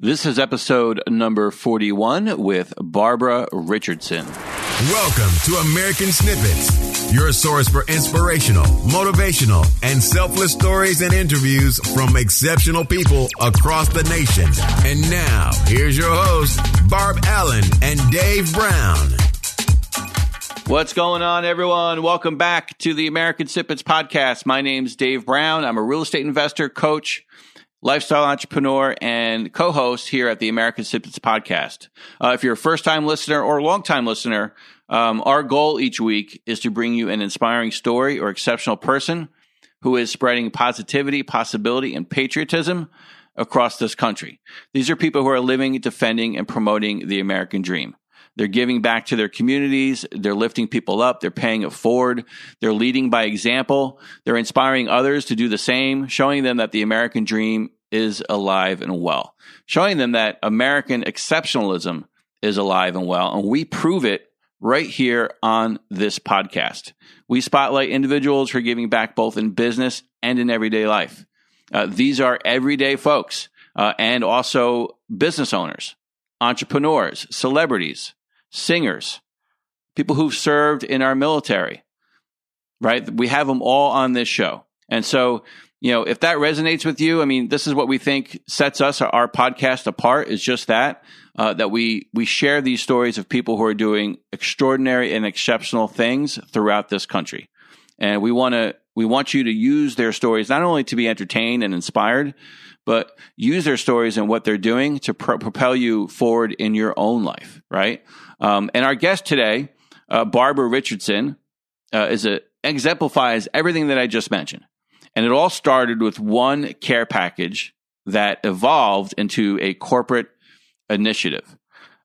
This is episode number 41 with Barbara Richardson. Welcome to American Snippets, your source for inspirational, motivational, and selfless stories and interviews from exceptional people across the nation. And now, here's your hosts, Barb Allen and Dave Brown. What's going on, everyone? Welcome back to the American Snippets podcast. My name's Dave Brown. I'm a real estate investor, coach, lifestyle entrepreneur, and co host here at the American Snippets podcast. Uh, if you're a first time listener or a long time listener, um, our goal each week is to bring you an inspiring story or exceptional person who is spreading positivity, possibility, and patriotism across this country. These are people who are living, defending, and promoting the American dream. They're giving back to their communities. They're lifting people up. They're paying it forward. They're leading by example. They're inspiring others to do the same, showing them that the American dream is alive and well, showing them that American exceptionalism is alive and well. And we prove it right here on this podcast. We spotlight individuals who are giving back both in business and in everyday life. Uh, these are everyday folks uh, and also business owners, entrepreneurs, celebrities, singers, people who've served in our military, right? We have them all on this show. And so, you know, if that resonates with you, I mean, this is what we think sets us, our podcast apart is just that, uh, that we, we share these stories of people who are doing extraordinary and exceptional things throughout this country. And we want to, we want you to use their stories not only to be entertained and inspired, but use their stories and what they're doing to pro- propel you forward in your own life, right? Um, and our guest today, uh, Barbara Richardson, uh, is a exemplifies everything that I just mentioned, and it all started with one care package that evolved into a corporate initiative.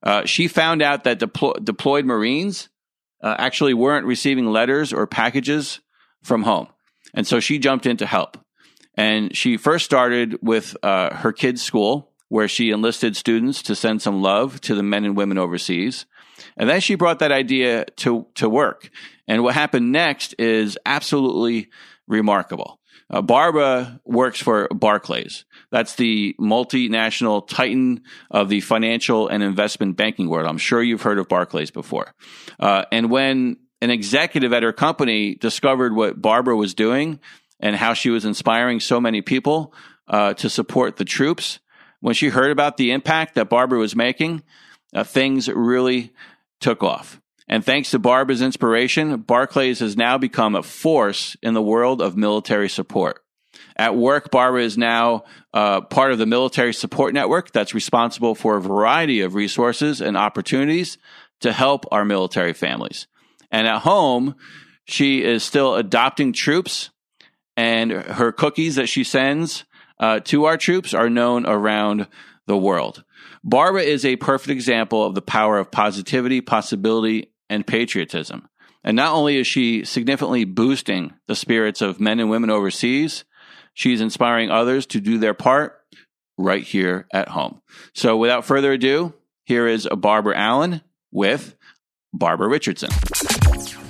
Uh, she found out that deplo- deployed Marines uh, actually weren't receiving letters or packages from home, and so she jumped in to help. And she first started with uh, her kids' school, where she enlisted students to send some love to the men and women overseas. And then she brought that idea to, to work. And what happened next is absolutely remarkable. Uh, Barbara works for Barclays. That's the multinational titan of the financial and investment banking world. I'm sure you've heard of Barclays before. Uh, and when an executive at her company discovered what Barbara was doing, and how she was inspiring so many people uh, to support the troops. When she heard about the impact that Barbara was making, uh, things really took off. And thanks to Barbara's inspiration, Barclays has now become a force in the world of military support. At work, Barbara is now uh, part of the military support network that's responsible for a variety of resources and opportunities to help our military families. And at home, she is still adopting troops and her cookies that she sends uh, to our troops are known around the world. Barbara is a perfect example of the power of positivity, possibility, and patriotism. And not only is she significantly boosting the spirits of men and women overseas, she's inspiring others to do their part right here at home. So without further ado, here is Barbara Allen with Barbara Richardson.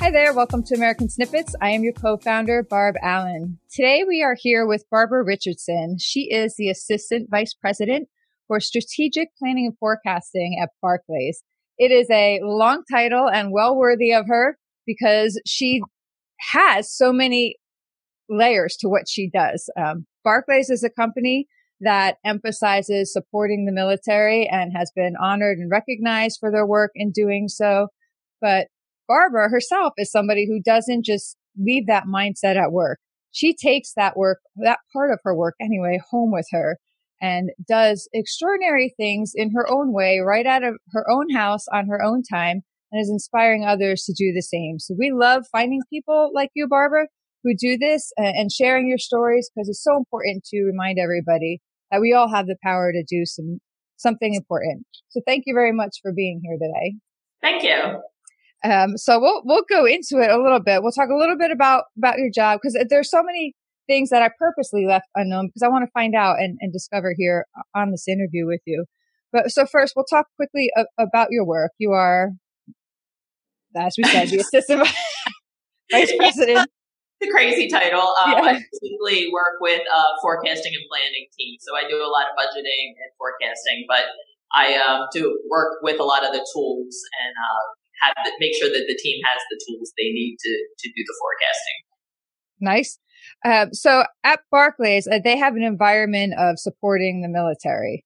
Hi there. Welcome to American Snippets. I am your co-founder, Barb Allen. Today we are here with Barbara Richardson. She is the Assistant Vice President for Strategic Planning and Forecasting at Barclays. It is a long title and well worthy of her because she has so many layers to what she does. Um, Barclays is a company that emphasizes supporting the military and has been honored and recognized for their work in doing so. But Barbara herself is somebody who doesn't just leave that mindset at work. She takes that work, that part of her work anyway, home with her and does extraordinary things in her own way, right out of her own house on her own time and is inspiring others to do the same. So we love finding people like you, Barbara, who do this and sharing your stories because it's so important to remind everybody that we all have the power to do some, something important. So thank you very much for being here today. Thank you. Um, so we'll we'll go into it a little bit. We'll talk a little bit about about your job because there's so many things that I purposely left unknown because I want to find out and, and discover here on this interview with you. But so first, we'll talk quickly a, about your work. You are, as we said, the assistant vice president the crazy title. Um, yeah. I basically work with a forecasting and planning team. So I do a lot of budgeting and forecasting, but I um, do work with a lot of the tools and uh, have the, make sure that the team has the tools they need to, to do the forecasting. Nice. Uh, so at Barclays, uh, they have an environment of supporting the military.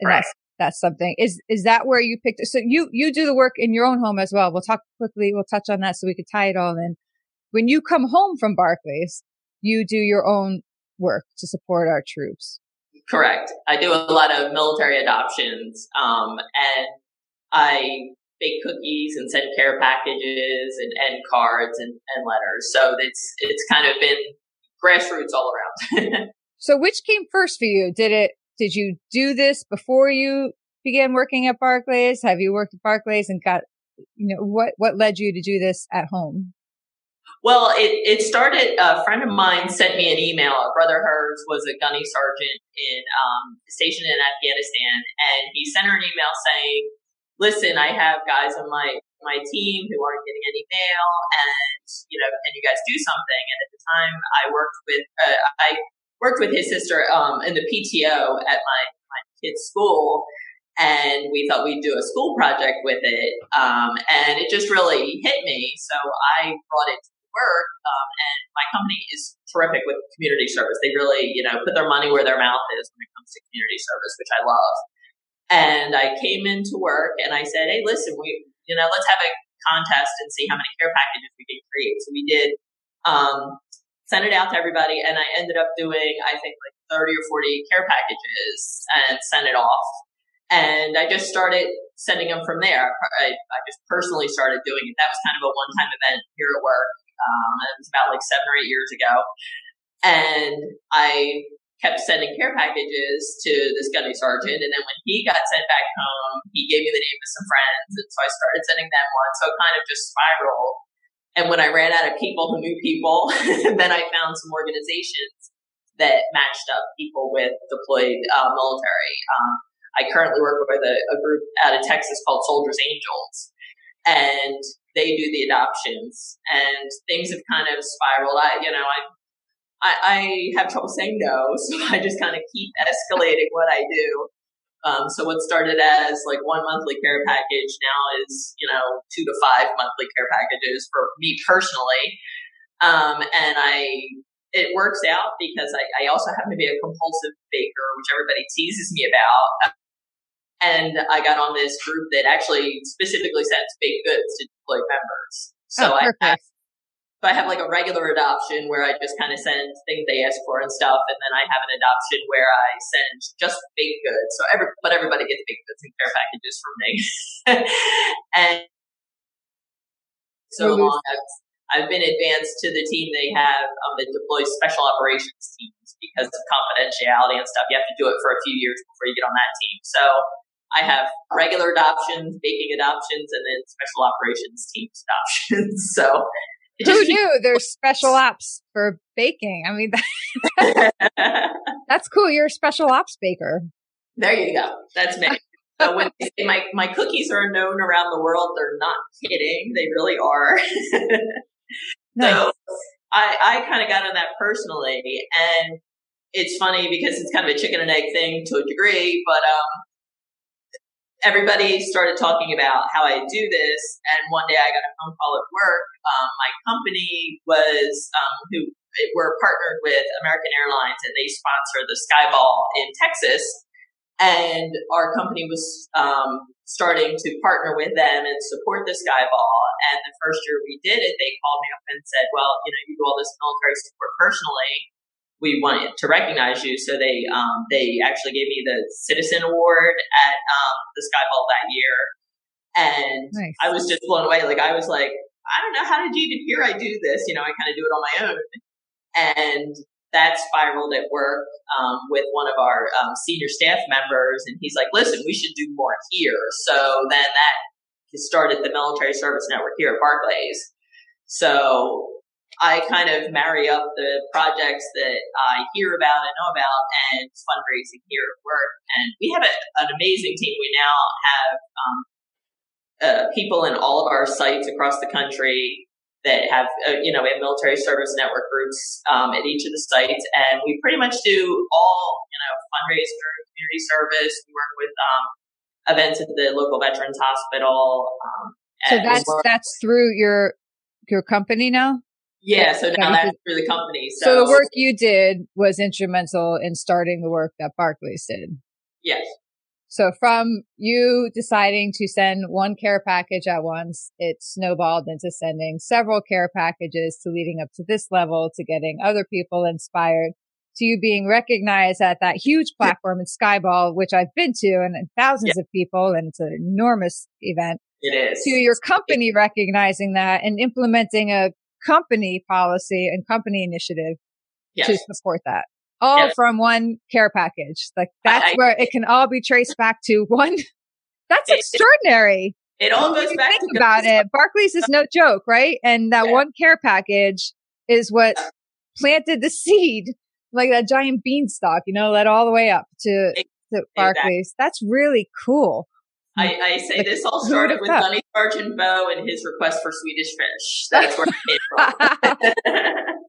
And right. that's, that's something. Is, is that where you picked it? So you, you do the work in your own home as well. We'll talk quickly. We'll touch on that so we could tie it all in. When you come home from Barclays, you do your own work to support our troops. Correct. I do a lot of military adoptions, um, and I bake cookies and send care packages and, and cards and, and letters. So it's it's kind of been grassroots all around. so which came first for you? Did it did you do this before you began working at Barclays? Have you worked at Barclays and got you know what what led you to do this at home? Well, it, it started, a friend of mine sent me an email. A brother hers was a gunny sergeant in, um, stationed in Afghanistan. And he sent her an email saying, listen, I have guys in my, my team who aren't getting any mail and, you know, can you guys do something? And at the time I worked with, uh, I worked with his sister, um, in the PTO at my, my kid's school and we thought we'd do a school project with it. Um, and it just really hit me. So I brought it to work. Um, and my company is terrific with community service. They really, you know, put their money where their mouth is when it comes to community service, which I love. And I came into work and I said, Hey, listen, we, you know, let's have a contest and see how many care packages we can create. So we did, um, send it out to everybody. And I ended up doing, I think like 30 or 40 care packages and sent it off. And I just started sending them from there. I, I just personally started doing it. That was kind of a one time event here at work. Um, it was about like seven or eight years ago. And I kept sending care packages to this gunny sergeant. And then when he got sent back home, he gave me the name of some friends. And so I started sending them one. So it kind of just spiraled. And when I ran out of people who knew people, then I found some organizations that matched up people with deployed uh, military. Um, I currently work with a, a, group out of Texas called Soldiers Angels. And they do the adoptions and things have kind of spiraled. I, you know, I, I, I have trouble saying no, so I just kind of keep escalating what I do. Um, so what started as like one monthly care package now is, you know, two to five monthly care packages for me personally. Um, and I, it works out because I, I also happen to be a compulsive baker, which everybody teases me about. And I got on this group that actually specifically sends baked goods to deployed members. So oh, I have, so I have like a regular adoption where I just kind of send things they ask for and stuff, and then I have an adoption where I send just baked goods. So every but everybody gets baked goods and care packages from me. and so long, I've, I've been advanced to the team they have um, that deploys special operations teams because of confidentiality and stuff. You have to do it for a few years before you get on that team. So I have regular adoptions, baking adoptions, and then special operations teams adoptions. So who knew there's special ops for baking? I mean, that's cool. You're a special ops baker. There you go. That's me. So when they say my, my cookies are known around the world, they're not kidding. They really are. nice. So I, I kind of got on that personally. And it's funny because it's kind of a chicken and egg thing to a degree, but, um, everybody started talking about how I do this. And one day I got a phone call at work. Um, my company was, um, who we're partnered with American Airlines and they sponsor the Skyball in Texas. And our company was, um, starting to partner with them and support the Skyball. And the first year we did it, they called me up and said, well, you know, you do all this military support personally we wanted to recognize you. So they um, they actually gave me the Citizen Award at um, the Skyball that year, and nice. I was just blown away. Like I was like, I don't know how did you even hear I do this? You know, I kind of do it on my own, and that spiraled at work um, with one of our um, senior staff members, and he's like, "Listen, we should do more here." So then that started the military service network here at Barclays. So I kind of marry up the projects that I hear about and know about and fundraising here at work. And we have a, an amazing team. We now have um, uh, people in all of our sites across the country that have, uh, you know, we have military service network groups um, at each of the sites, and we pretty much do all, you know, fundraiser, community service. We work with um, events at the local veterans hospital. Um, so that's that's through your your company now. Yeah, so now that's through the company. So. so the work you did was instrumental in starting the work that Barclays did. Yes. So from you deciding to send one care package at once, it snowballed into sending several care packages to leading up to this level to getting other people inspired to you being recognized at that huge platform in Skyball, which I've been to and, and thousands yeah. of people and it's an enormous event. It is. To your company recognizing that and implementing a company policy and company initiative yes. to support that all yes. from one care package. Like that's I, where it can all be traced back to one. That's it, extraordinary. It, it all goes back think about it. Barclays is no joke, right? And that yeah. one care package is what planted the seed, like that giant beanstalk, you know, led all the way up to, to Barclays. Exactly. That's really cool. I, I say this all started with Gunny Sergeant Bo and his request for Swedish fish. That's where it came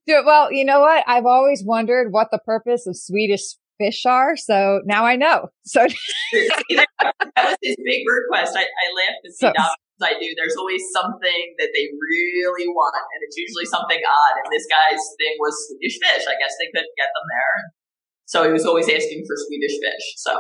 from. well, you know what? I've always wondered what the purpose of Swedish fish are. So now I know. So that was his big request. I, I laugh to see so, I do. There's always something that they really want, and it's usually something odd. And this guy's thing was Swedish fish. I guess they couldn't get them there. So he was always asking for Swedish fish. So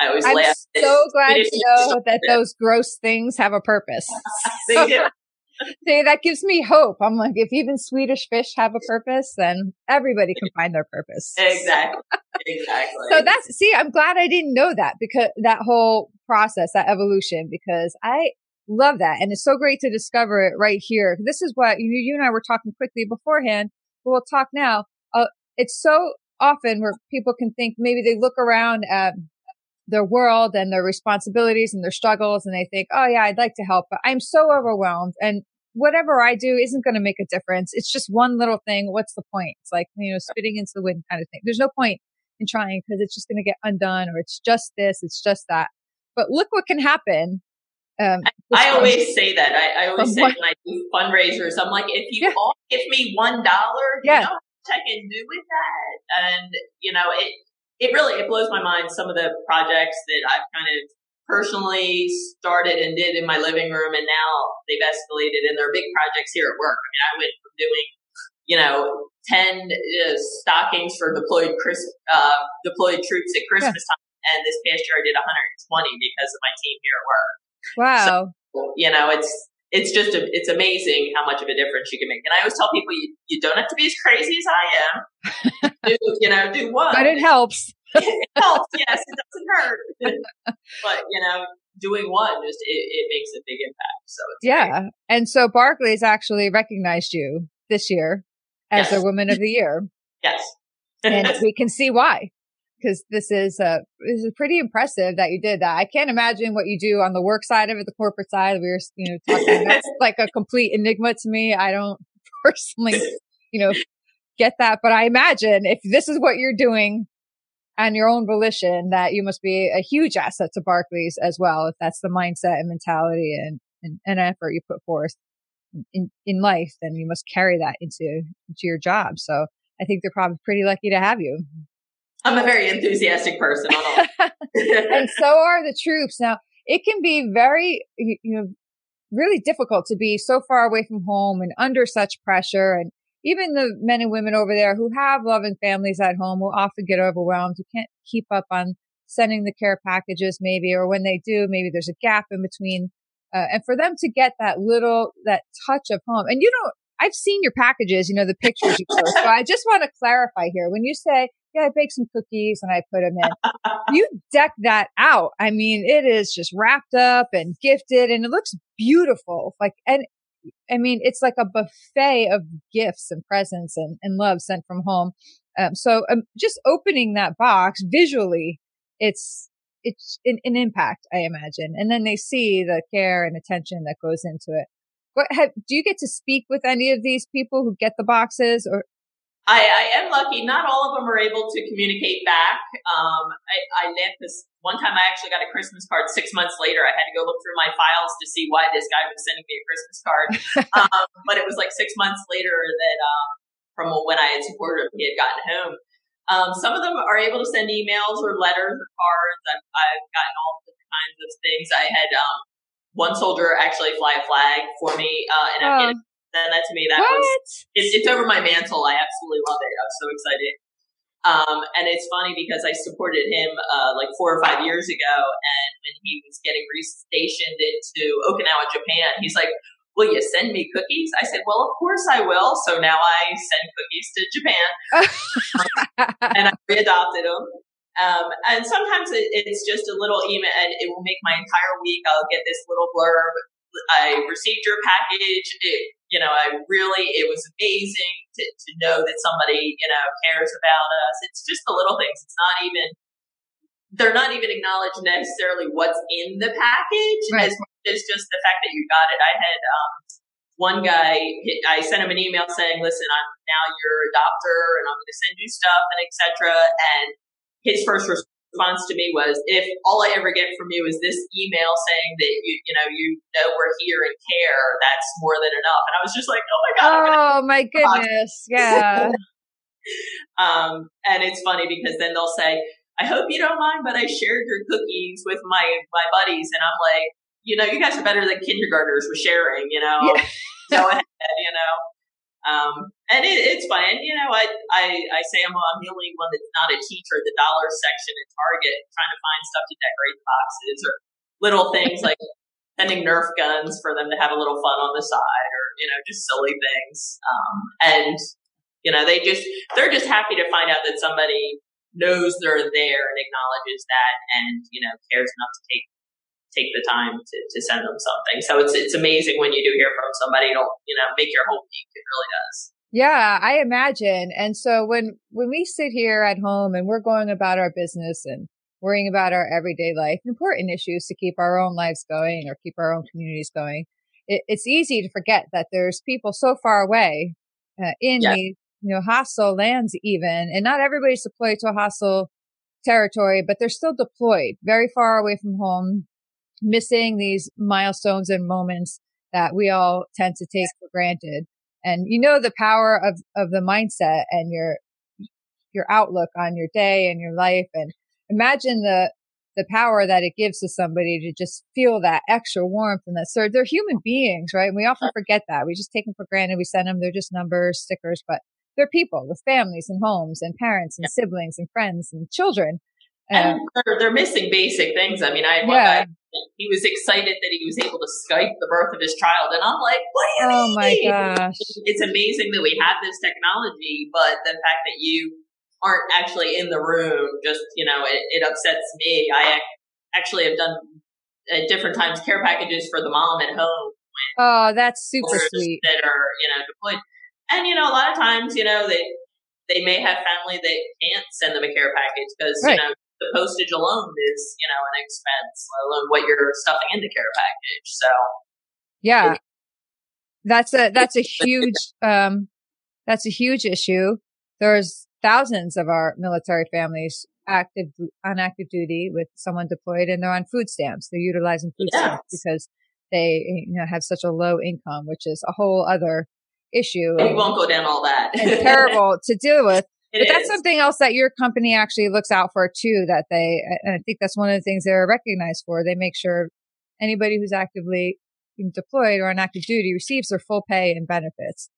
I always I'm laugh. so glad to know that those gross things have a purpose. they do. See, that gives me hope. I'm like, if even Swedish fish have a purpose, then everybody can find their purpose. Exactly. Exactly. so that's, see, I'm glad I didn't know that because that whole process, that evolution, because I love that. And it's so great to discover it right here. This is what you, you and I were talking quickly beforehand, but we'll talk now. Uh, it's so often where people can think maybe they look around at their world and their responsibilities and their struggles and they think, oh yeah, I'd like to help, but I'm so overwhelmed and whatever I do isn't going to make a difference. It's just one little thing. What's the point? It's like, you know, spitting into the wind kind of thing. There's no point in trying because it's just going to get undone or it's just this, it's just that. But look what can happen. Um, I, I always say that. I, I always say when I do fundraisers, I'm like, if you yeah. all give me one dollar, yeah. you know what I can do with that? And, you know, it, it really it blows my mind some of the projects that I've kind of personally started and did in my living room, and now they've escalated and they're big projects here at work. I mean, I went from doing you know ten uh, stockings for deployed Chris, uh, deployed troops at Christmas yeah. time, and this past year I did 120 because of my team here at work. Wow. So, you know, it's it's just a, it's amazing how much of a difference you can make. And I always tell people you, you don't have to be as crazy as I am. do, you know, do one. But it helps. it helps. Yes, it doesn't hurt. but you know, doing one just it, it makes a big impact. So yeah. Great. And so Barclays actually recognized you this year as yes. the Woman of the Year. Yes. and we can see why because this is uh this is pretty impressive that you did that. I can't imagine what you do on the work side of it, the corporate side. We were, you know, talking. That's like a complete enigma to me. I don't personally, you know, get that, but I imagine if this is what you're doing on your own volition, that you must be a huge asset to Barclays as well. If that's the mindset and mentality and and, and effort you put forth in in life, then you must carry that into into your job. So I think they're probably pretty lucky to have you. I'm a very enthusiastic person. and so are the troops. Now, it can be very, you know, really difficult to be so far away from home and under such pressure. And even the men and women over there who have loving families at home will often get overwhelmed. You can't keep up on sending the care packages maybe, or when they do, maybe there's a gap in between. Uh, and for them to get that little, that touch of home and you know, I've seen your packages, you know, the pictures you post. So I just want to clarify here. When you say yeah, I bake some cookies and I put them in. you deck that out. I mean, it is just wrapped up and gifted and it looks beautiful. Like, and I mean, it's like a buffet of gifts and presents and, and love sent from home. Um, so um, just opening that box visually, it's, it's an, an, impact, I imagine. And then they see the care and attention that goes into it. What have, do you get to speak with any of these people who get the boxes or, I, I, am lucky. Not all of them are able to communicate back. Um, I, I because one time I actually got a Christmas card six months later. I had to go look through my files to see why this guy was sending me a Christmas card. um, but it was like six months later that um, from when I had supported him, he had gotten home. Um, some of them are able to send emails or letters or cards. I've, I've gotten all different kinds of things. I had um, one soldier actually fly a flag for me uh, in oh. Afghanistan. Send that to me. That what? was it's, it's over my mantle. I absolutely love it. I'm so excited. Um, and it's funny because I supported him uh, like four or five years ago, and when he was getting restationed into Okinawa, Japan, he's like, will you send me cookies? I said, well, of course I will. So now I send cookies to Japan. and I readopted them. Um, and sometimes it, it's just a little email and it will make my entire week. I'll get this little blurb. I received your package. It, you know, I really, it was amazing to, to know that somebody, you know, cares about us. It's just the little things. It's not even, they're not even acknowledged necessarily what's in the package right. as just the fact that you got it. I had um, one guy, I sent him an email saying, "Listen, I'm now your adopter, and I'm going to send you stuff, and etc." And his first response to me was, "If all I ever get from you is this email saying that you, you know, you know we're here and care, that's more than enough." And I was just like, "Oh my god!" Oh my goodness, yeah. um, and it's funny because then they'll say, I hope you don't mind, but I shared your cookies with my my buddies, and I'm like, you know, you guys are better than kindergartners with sharing, you know, yeah. go ahead, you know. Um, and it, it's fun. You know, I, I, I say I'm, I'm the only one that's not a teacher at the dollar section at Target trying to find stuff to decorate the boxes or little things like sending Nerf guns for them to have a little fun on the side or, you know, just silly things. Um, and, you know, they just, they're just happy to find out that somebody knows they're there and acknowledges that and, you know, cares enough to take take the time to, to send them something. So it's it's amazing when you do hear from somebody. It'll you know make your whole week. It really does. Yeah, I imagine. And so when when we sit here at home and we're going about our business and worrying about our everyday life, important issues to keep our own lives going or keep our own communities going, it, it's easy to forget that there's people so far away uh, in yeah. these you know hostile lands even, and not everybody's deployed to a hostile territory, but they're still deployed very far away from home missing these milestones and moments that we all tend to take for granted. And you know the power of, of the mindset and your, your outlook on your day and your life. And imagine the, the power that it gives to somebody to just feel that extra warmth and that sort. They're human beings, right? And we often forget that. We just take them for granted. We send them, they're just numbers, stickers, but they're people with families and homes and parents and siblings and friends and children. And they're, they're missing basic things. I mean, I yeah. guy he was excited that he was able to Skype the birth of his child. And I'm like, what do you oh mean? my gosh. It's amazing that we have this technology, but the fact that you aren't actually in the room, just, you know, it, it upsets me. I actually have done at different times care packages for the mom at home. Oh, that's super sweet. That are, you know, deployed. And, you know, a lot of times, you know, they, they may have family that can't send them a care package because, right. you know, the postage alone is, you know, an expense, let alone what you're stuffing in the care package. So, yeah, that's a that's a huge um that's a huge issue. There's thousands of our military families active on active duty with someone deployed, and they're on food stamps. They're utilizing food yes. stamps because they you know have such a low income, which is a whole other issue. We won't go down all that. and terrible to deal with. It but that's something else that your company actually looks out for too. That they, and I think that's one of the things they're recognized for. They make sure anybody who's actively deployed or on active duty receives their full pay and benefits.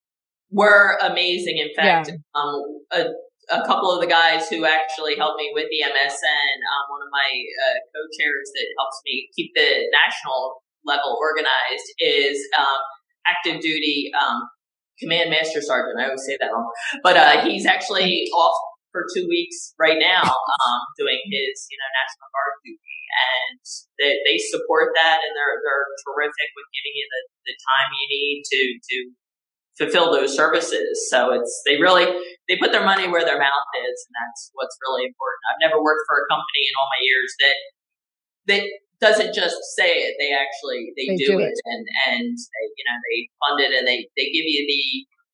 We're amazing. In fact, yeah. um, a, a, couple of the guys who actually helped me with the MSN, um, one of my uh, co-chairs that helps me keep the national level organized is um, active duty um, command master sergeant. I always say that wrong, but uh, he's actually off for two weeks right now, um, doing his you know national guard duty, and they, they support that, and they're they're terrific with giving you the, the time you need to to fulfill those services. So it's they really they put their money where their mouth is, and that's what's really important. I've never worked for a company in all my years that that doesn't just say it; they actually they, they do, do, it, it. and and they, you know they fund it and they they give you the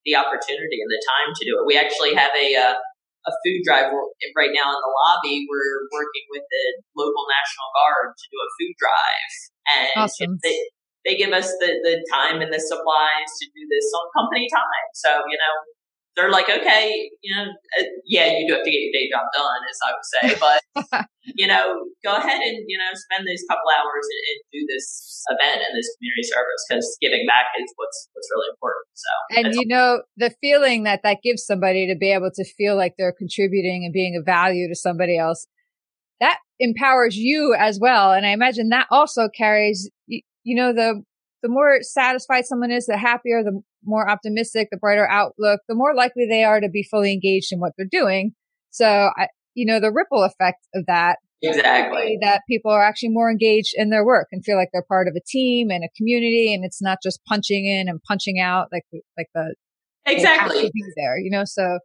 the opportunity and the time to do it. We actually have a uh, a food drive right now in the lobby. We're working with the local National Guard to do a food drive, and awesome. they they give us the the time and the supplies to do this on company time. So you know, they're like, okay, you know, uh, yeah, you do have to get your day job done, as I would say, but you know, go ahead and you know spend these couple hours and, and do this event and this community service because giving back is what's what's really important. So, and you know, the feeling that that gives somebody to be able to feel like they're contributing and being of value to somebody else, that empowers you as well. And I imagine that also carries, you, you know, the the more satisfied someone is, the happier, the more optimistic, the brighter outlook, the more likely they are to be fully engaged in what they're doing. So, I, you know, the ripple effect of that. Exactly. That people are actually more engaged in their work and feel like they're part of a team and a community and it's not just punching in and punching out like, like the, exactly there, you know, so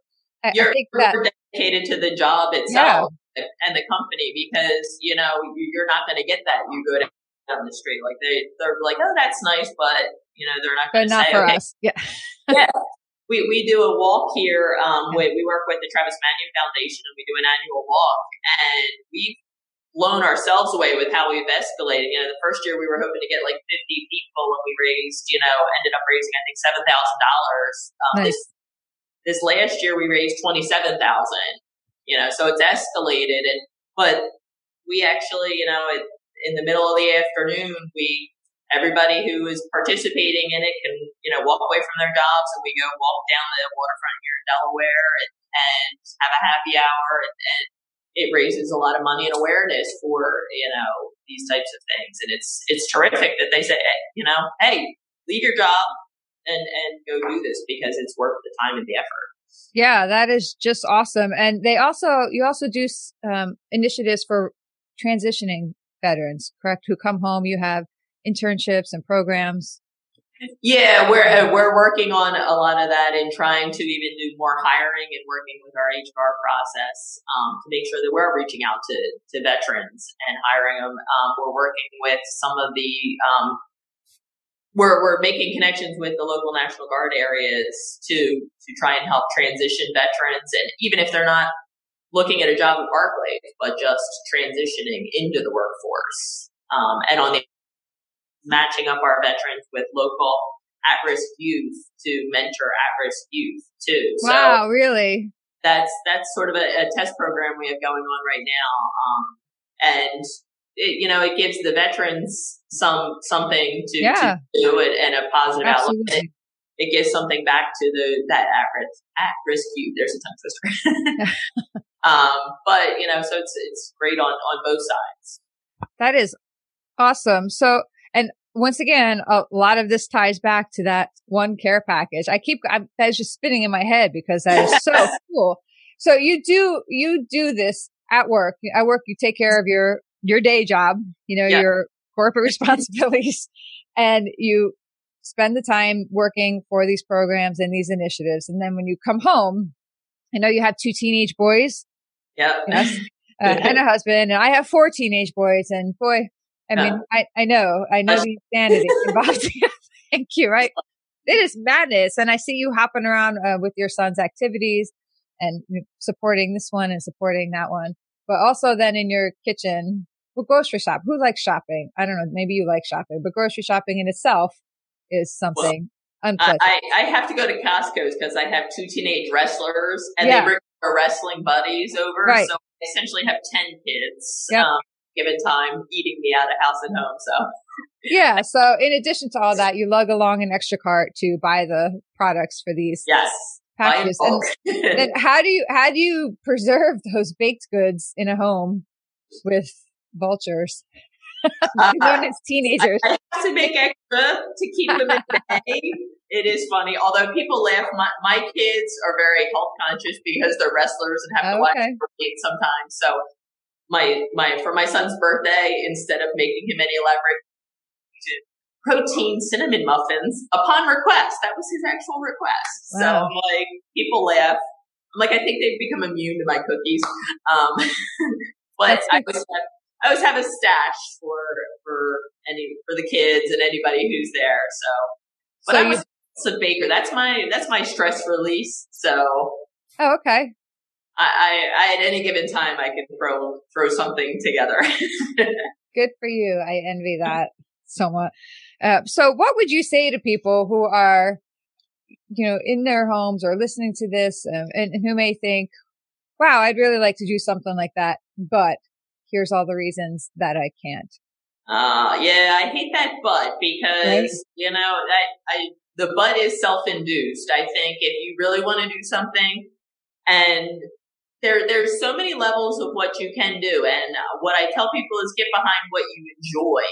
I, you're, I think that dedicated to the job itself yeah. and the company because, you know, you're not going to get that. You go down the street. Like they, they're like, oh, that's nice, but you know, they're not going to say, for okay, us. Yeah. yeah. We, we do a walk here. Um, we, we work with the Travis Manion Foundation and we do an annual walk and we've blown ourselves away with how we've escalated. You know, the first year we were hoping to get like 50 people and we raised, you know, ended up raising, I think, $7,000. Um, nice. this, this last year we raised 27,000, you know, so it's escalated and, but we actually, you know, it, in the middle of the afternoon, we everybody who is participating in it can you know walk away from their jobs and we go walk down the waterfront here in Delaware and, and have a happy hour and, and it raises a lot of money and awareness for you know these types of things. And it's it's terrific that they say you know hey leave your job and and go do this because it's worth the time and the effort. Yeah that is just awesome. And they also you also do um, initiatives for transitioning veterans, correct? Who come home, you have internships and programs. Yeah, we're uh, we're working on a lot of that and trying to even do more hiring and working with our HR process um, to make sure that we're reaching out to to veterans and hiring them. Um, we're working with some of the um, we're we're making connections with the local National Guard areas to to try and help transition veterans, and even if they're not looking at a job at Barclays, but just transitioning into the workforce. Um, and on the matching up our veterans with local at-risk youth to mentor at-risk youth too. Wow, so really? That's that's sort of a, a, test program we have going on right now, um, and it, you know it gives the veterans some something to, yeah. to do it and a positive Absolutely. outlook it gives something back to the that at risk at risk youth. There's a tongue twister. um, but you know, so it's it's great on on both sides. That is awesome. So, and once again, a lot of this ties back to that one care package. I keep I'm, that is just spinning in my head because that is so cool. So you do you do this at work. At work, you take care of your your day job. You know yeah. your corporate responsibilities, and you spend the time working for these programs and these initiatives. And then when you come home, I know you have two teenage boys. Yeah. Uh, and a husband. And I have four teenage boys. And boy, I mean, I, I know, I know the insanity involved. Thank you. Right. It is madness. And I see you hopping around uh, with your son's activities and supporting this one and supporting that one. But also then in your kitchen, well, grocery shop. Who likes shopping? I don't know. Maybe you like shopping, but grocery shopping in itself is something well. I, I have to go to Costco's because I have two teenage wrestlers and yeah. they bring their wrestling buddies over. Right. So I essentially have 10 kids. Yep. Um, given time eating me out of house and home. So yeah. So in addition to all that, you lug along an extra cart to buy the products for these. Yes. Packages. And then how do you, how do you preserve those baked goods in a home with vultures? when it's teenagers. I have to make extra to keep them at bay. It is funny, although people laugh. My, my kids are very health conscious because they're wrestlers and have to watch okay. sometimes. So my my for my son's birthday, instead of making him any elaborate protein cinnamon muffins upon request. That was his actual request. Wow. So I'm like, people laugh. I'm like, I think they've become immune to my cookies. Um, but I was I always have a stash for for any for the kids and anybody who's there. So, but so I was a baker. That's my that's my stress release. So, oh okay. I, I, I at any given time I can throw throw something together. Good for you. I envy that somewhat. Uh, so, what would you say to people who are, you know, in their homes or listening to this, um, and, and who may think, "Wow, I'd really like to do something like that," but here's all the reasons that I can't. Uh, yeah, I hate that but because, right? you know, I, I, the but is self-induced. I think if you really want to do something and there there's so many levels of what you can do. And uh, what i tell people is get behind what you enjoy.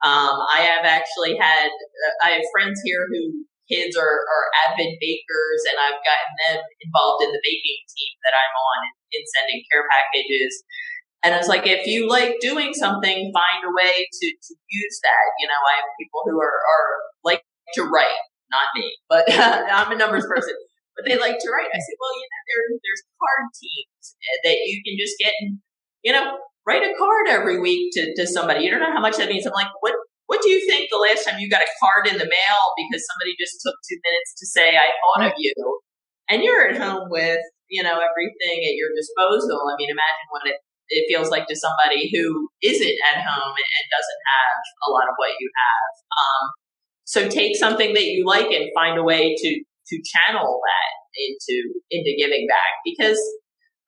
Um, i have actually had uh, i have friends here who kids are, are avid bakers and i've gotten them involved in the baking team that i'm on in, in sending care packages. And it's like if you like doing something find a way to, to use that. You know i have people who are, are like to write not me but i'm a numbers person but they like to write. I said, well, you know, there, there's card teams that you can just get and, you know, write a card every week to, to somebody. You don't know how much that means. I'm like, what, what do you think the last time you got a card in the mail because somebody just took two minutes to say, I thought of you and you're at home with, you know, everything at your disposal. I mean, imagine what it, it feels like to somebody who isn't at home and doesn't have a lot of what you have. Um, so take something that you like and find a way to to channel that into into giving back because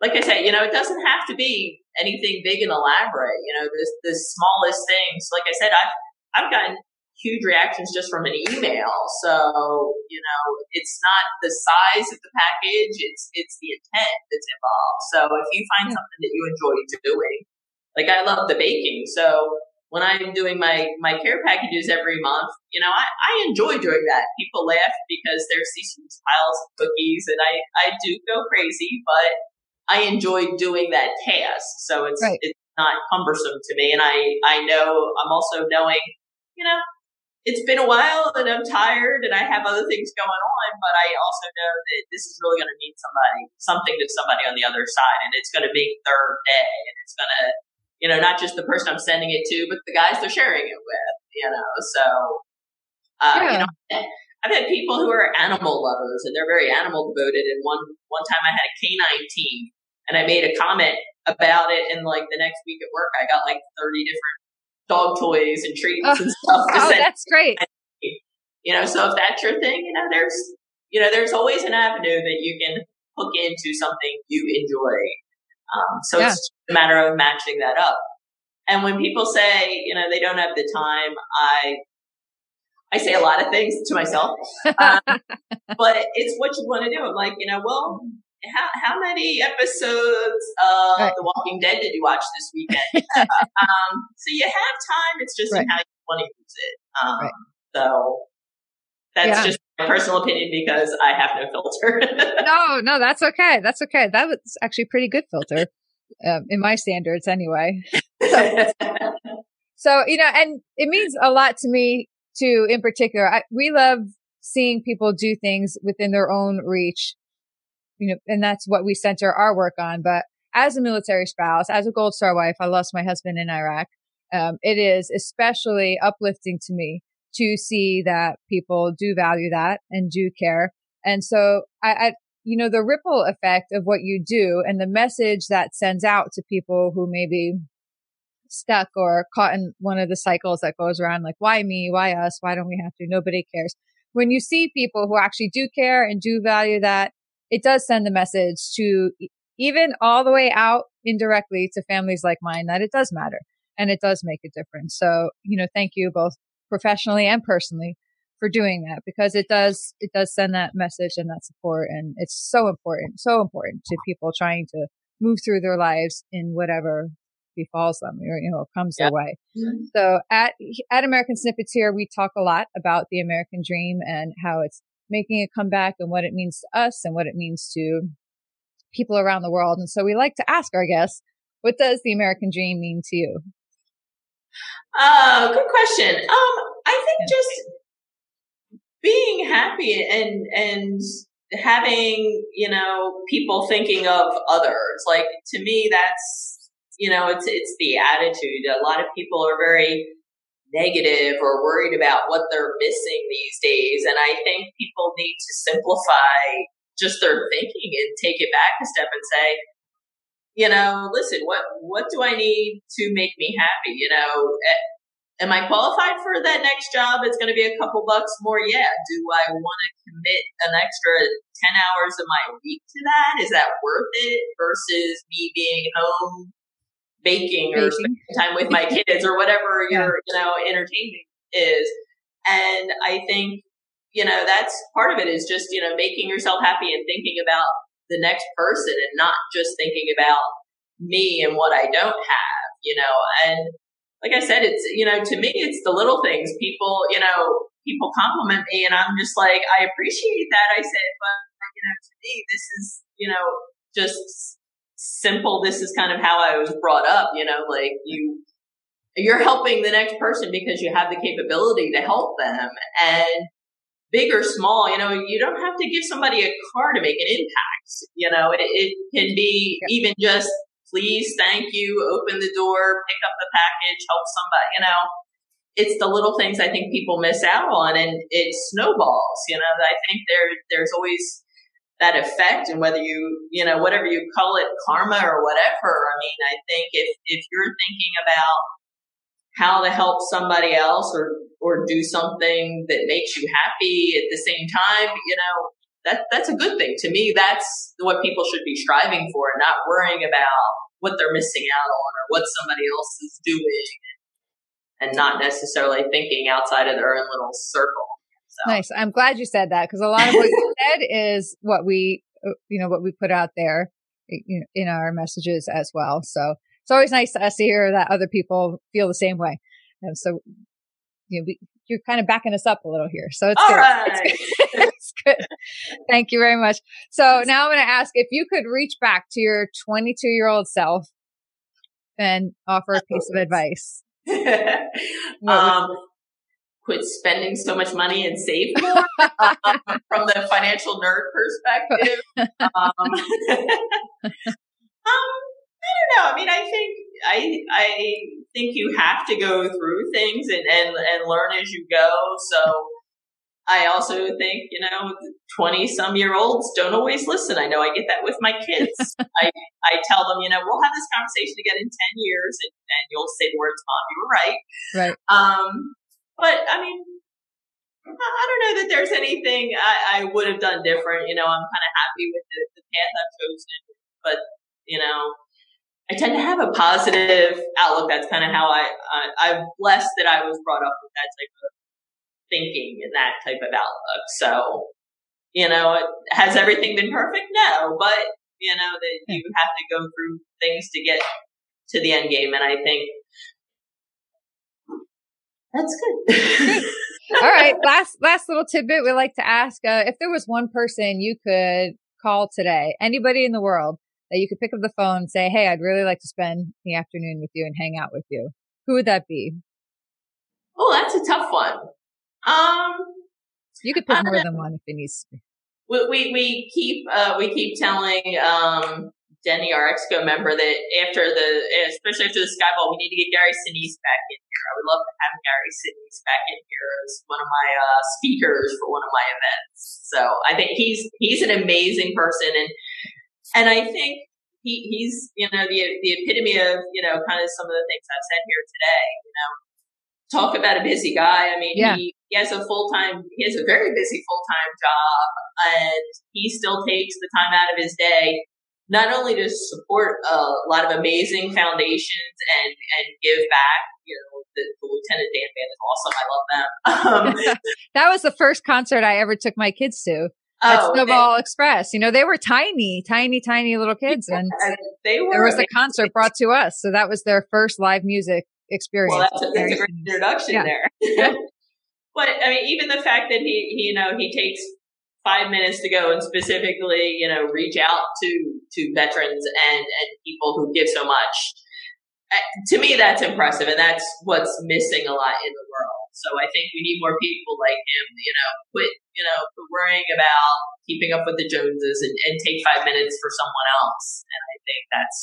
like I said, you know, it doesn't have to be anything big and elaborate. You know, the the smallest things. Like I said, I've I've gotten huge reactions just from an email. So you know, it's not the size of the package; it's it's the intent that's involved. So if you find something that you enjoy doing, like I love the baking, so when I'm doing my, my care packages every month, you know, I, I enjoy doing that. People laugh because there's these piles of cookies and I, I do go crazy, but I enjoy doing that task. So it's, right. it's not cumbersome to me. And I, I know I'm also knowing, you know, it's been a while and I'm tired and I have other things going on, but I also know that this is really going to mean somebody, something to somebody on the other side and it's going to make their day and it's going to you know, not just the person I'm sending it to, but the guys they're sharing it with, you know. So, uh, yeah. you know, I've had people who are animal lovers and they're very animal devoted. And one one time I had a canine team, and I made a comment about it. And like the next week at work, I got like thirty different dog toys and treats oh, and stuff. oh, that's great. You know, so if that's your thing, you know, there's you know, there's always an avenue that you can hook into something you enjoy. Um, so yeah. it's a matter of matching that up. And when people say, you know, they don't have the time, I I say a lot of things to myself, um, but it's what you want to do. I'm like, you know, well, how, how many episodes of right. The Walking Dead did you watch this weekend? um, so you have time. It's just right. how you want to use it. Um, right. So that's yeah. just personal opinion because I have no filter. no, no, that's okay. That's okay. That was actually pretty good filter um, in my standards anyway. So, so, you know, and it means a lot to me too, in particular. I, we love seeing people do things within their own reach, you know, and that's what we center our work on. But as a military spouse, as a Gold Star wife, I lost my husband in Iraq. Um, it is especially uplifting to me to see that people do value that and do care. And so I, I, you know, the ripple effect of what you do and the message that sends out to people who may be stuck or caught in one of the cycles that goes around, like, why me? Why us? Why don't we have to? Nobody cares. When you see people who actually do care and do value that, it does send the message to even all the way out indirectly to families like mine that it does matter and it does make a difference. So, you know, thank you both professionally and personally for doing that because it does it does send that message and that support and it's so important so important to people trying to move through their lives in whatever befalls them or you know comes yeah. their way mm-hmm. so at at american snippets here we talk a lot about the american dream and how it's making a comeback and what it means to us and what it means to people around the world and so we like to ask our guests what does the american dream mean to you uh, good question. Um, I think just being happy and and having you know people thinking of others. Like to me, that's you know it's it's the attitude. A lot of people are very negative or worried about what they're missing these days, and I think people need to simplify just their thinking and take it back a step and say, you know, listen, what what do I need to make me happy? You know, am I qualified for that next job? It's going to be a couple bucks more. Yeah. Do I want to commit an extra 10 hours of my week to that? Is that worth it versus me being home baking, baking. or spending time with my kids or whatever yeah. your, you know, entertainment is? And I think, you know, that's part of it is just, you know, making yourself happy and thinking about the next person and not just thinking about me and what I don't have, you know, and like I said, it's, you know, to me, it's the little things. People, you know, people compliment me and I'm just like, I appreciate that. I said, but, you know, to me, this is, you know, just simple. This is kind of how I was brought up, you know, like you, you're helping the next person because you have the capability to help them. And big or small, you know, you don't have to give somebody a car to make an impact. You know, it, it can be yeah. even just please, thank you, open the door, pick up the package, help somebody, you know. It's the little things I think people miss out on and it snowballs, you know. I think there there's always that effect and whether you you know, whatever you call it, karma or whatever. I mean, I think if if you're thinking about how to help somebody else or or do something that makes you happy at the same time, you know, that that's a good thing. To me, that's what people should be striving for, and not worrying about what they're missing out on or what somebody else is doing and not necessarily thinking outside of their own little circle. So. Nice. I'm glad you said that because a lot of what you said is what we, uh, you know, what we put out there in our messages as well. So it's always nice to us to hear that other people feel the same way. And so, you know, we, you're kind of backing us up a little here. So it's good. Right. It's good. it's good. Thank you very much. So now I'm going to ask if you could reach back to your 22 year old self and offer a piece of advice. um, quit spending so much money and save more um, from the financial nerd perspective. Um, um, I don't know. I mean, I think I I think you have to go through things and and, and learn as you go. So I also think you know, twenty some year olds don't always listen. I know I get that with my kids. I I tell them, you know, we'll have this conversation again in ten years, and, and you'll say the words, "Mom, you were right." Right. Um, but I mean, I don't know that there's anything I, I would have done different. You know, I'm kind of happy with the, the path I've chosen, but you know, I tend to have a positive outlook. That's kind of how I, I I'm blessed that I was brought up with that type of thinking and that type of outlook. So, you know, has everything been perfect? No, but you know that you have to go through things to get to the end game, and I think that's good. All right, last last little tidbit we like to ask: uh, if there was one person you could call today, anybody in the world that you could pick up the phone and say, Hey, I'd really like to spend the afternoon with you and hang out with you. Who would that be? Oh, that's a tough one. Um, you could pick more than one if it needs to be. We, we, we keep, uh, we keep telling, um, Denny, our Exco member, that after the, especially after the Skyball, we need to get Gary Sinise back in here. I would love to have Gary Sinise back in here as one of my uh, speakers for one of my events. So I think he's he's an amazing person, and and I think he, he's, you know, the, the epitome of, you know, kind of some of the things I've said here today, you know, talk about a busy guy. I mean, yeah. he, he has a full time, he has a very busy full time job and he still takes the time out of his day, not only to support a lot of amazing foundations and, and give back, you know, the, the Lieutenant Dan band is awesome. I love them. Um, that was the first concert I ever took my kids to at oh, Snowball Express. You know, they were tiny, tiny, tiny little kids, and they were. There was a concert brought to us, so that was their first live music experience. Well, that's a, that's a great introduction yeah. there. but I mean, even the fact that he, he, you know, he takes five minutes to go and specifically, you know, reach out to to veterans and and people who give so much. To me, that's impressive, and that's what's missing a lot in the world. So I think we need more people like him, you know, quit, you know, worrying about keeping up with the Joneses and, and take five minutes for someone else. And I think that's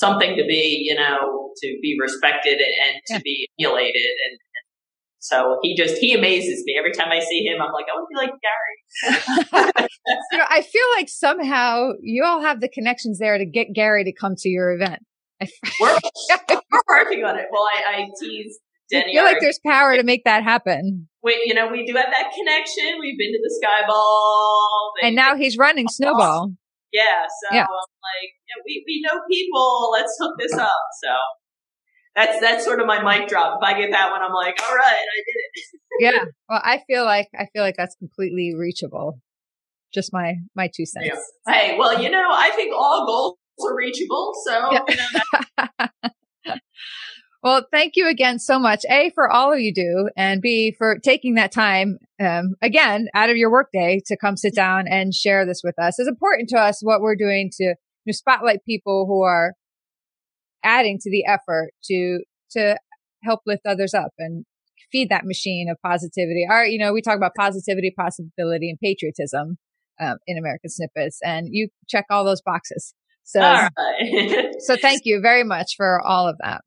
something to be, you know, to be respected and, to yeah. be emulated. And, and, So he just he amazes me every time I see him. I'm like, I want to be like Gary. you know, I feel like somehow you all have the connections there to get Gary to come to your event. we're, we're working on it. Well, I, I tease Denny. I feel like there's power to make that happen. We, you know, we do have that connection. We've been to the Sky Ball, and now he's running Snowball. Yeah, so yeah. I'm like, yeah, we we know people. Let's hook this up. So that's that's sort of my mic drop. If I get that one, I'm like, all right, I did it. yeah. Well, I feel like I feel like that's completely reachable. Just my my two cents. Yeah. Hey, well, you know, I think all goals are reachable. So. Yeah. You know, well, thank you again so much. A for all of you do, and B for taking that time um, again out of your workday to come sit down and share this with us. It's important to us what we're doing to you know, spotlight people who are adding to the effort to, to help lift others up and feed that machine of positivity. Our, you know, we talk about positivity, possibility, and patriotism um, in American Snippets, and you check all those boxes. So, right. so thank you very much for all of that.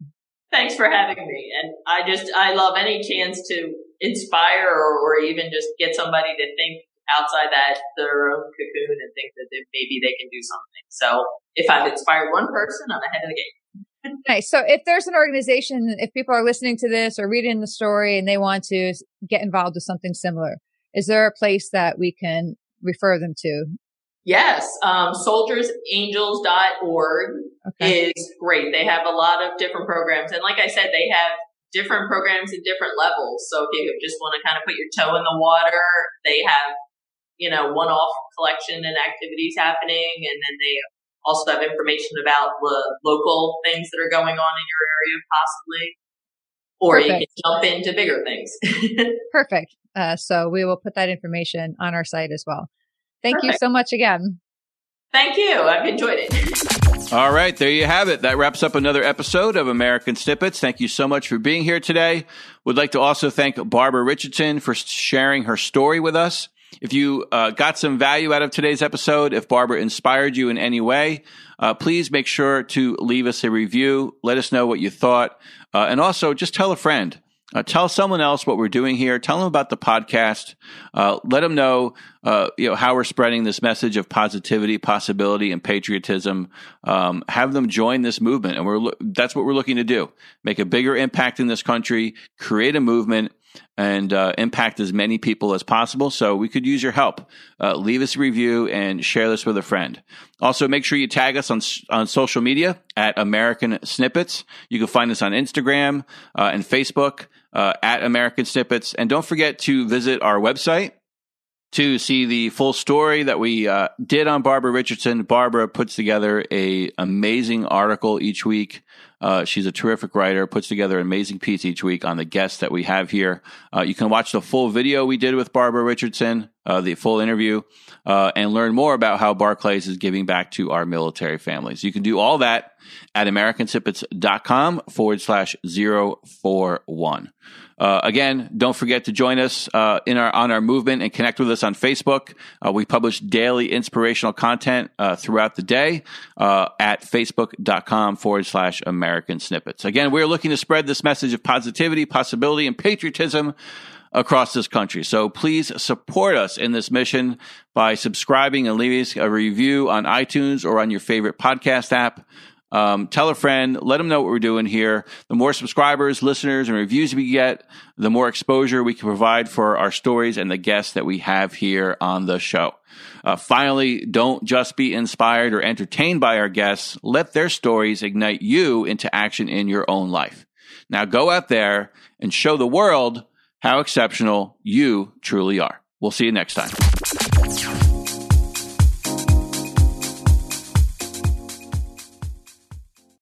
Thanks for having me. And I just, I love any chance to inspire or, or even just get somebody to think outside that their own cocoon and think that they, maybe they can do something. So if I've inspired one person, I'm ahead of the game. Nice. So if there's an organization, if people are listening to this or reading the story and they want to get involved with something similar, is there a place that we can refer them to? Yes. Um, soldiersangels.org okay. is great. They have a lot of different programs. And like I said, they have different programs at different levels. So if you just want to kind of put your toe in the water, they have, you know, one-off collection and activities happening. And then they also have information about the local things that are going on in your area, possibly. Or Perfect. you can jump into bigger things. Perfect. Uh, so we will put that information on our site as well. Thank Perfect. you so much again. Thank you. I've enjoyed it. All right, there you have it. That wraps up another episode of American Snippets. Thank you so much for being here today. Would like to also thank Barbara Richardson for sharing her story with us. If you uh, got some value out of today's episode, if Barbara inspired you in any way, uh, please make sure to leave us a review. Let us know what you thought. Uh, and also just tell a friend. Uh, tell someone else what we're doing here. Tell them about the podcast. Uh, let them know, uh, you know, how we're spreading this message of positivity, possibility, and patriotism. Um, have them join this movement, and we're that's what we're looking to do: make a bigger impact in this country, create a movement, and uh, impact as many people as possible. So we could use your help. Uh, leave us a review and share this with a friend. Also, make sure you tag us on on social media at American Snippets. You can find us on Instagram uh, and Facebook uh, at American Snippets, and don't forget to visit our website to see the full story that we uh, did on Barbara Richardson. Barbara puts together a amazing article each week. Uh, she's a terrific writer, puts together an amazing piece each week on the guests that we have here. Uh, you can watch the full video we did with Barbara Richardson, uh, the full interview, uh, and learn more about how Barclays is giving back to our military families. You can do all that at americansnippets.com forward slash 041. Uh, again, don't forget to join us uh, in our on our movement and connect with us on Facebook. Uh, we publish daily inspirational content uh, throughout the day uh, at facebook.com forward slash American Snippets. Again, we're looking to spread this message of positivity, possibility, and patriotism across this country. So please support us in this mission by subscribing and leaving us a review on iTunes or on your favorite podcast app. Um, tell a friend, let them know what we're doing here. The more subscribers, listeners, and reviews we get, the more exposure we can provide for our stories and the guests that we have here on the show. Uh, finally, don't just be inspired or entertained by our guests. Let their stories ignite you into action in your own life. Now go out there and show the world how exceptional you truly are. We'll see you next time.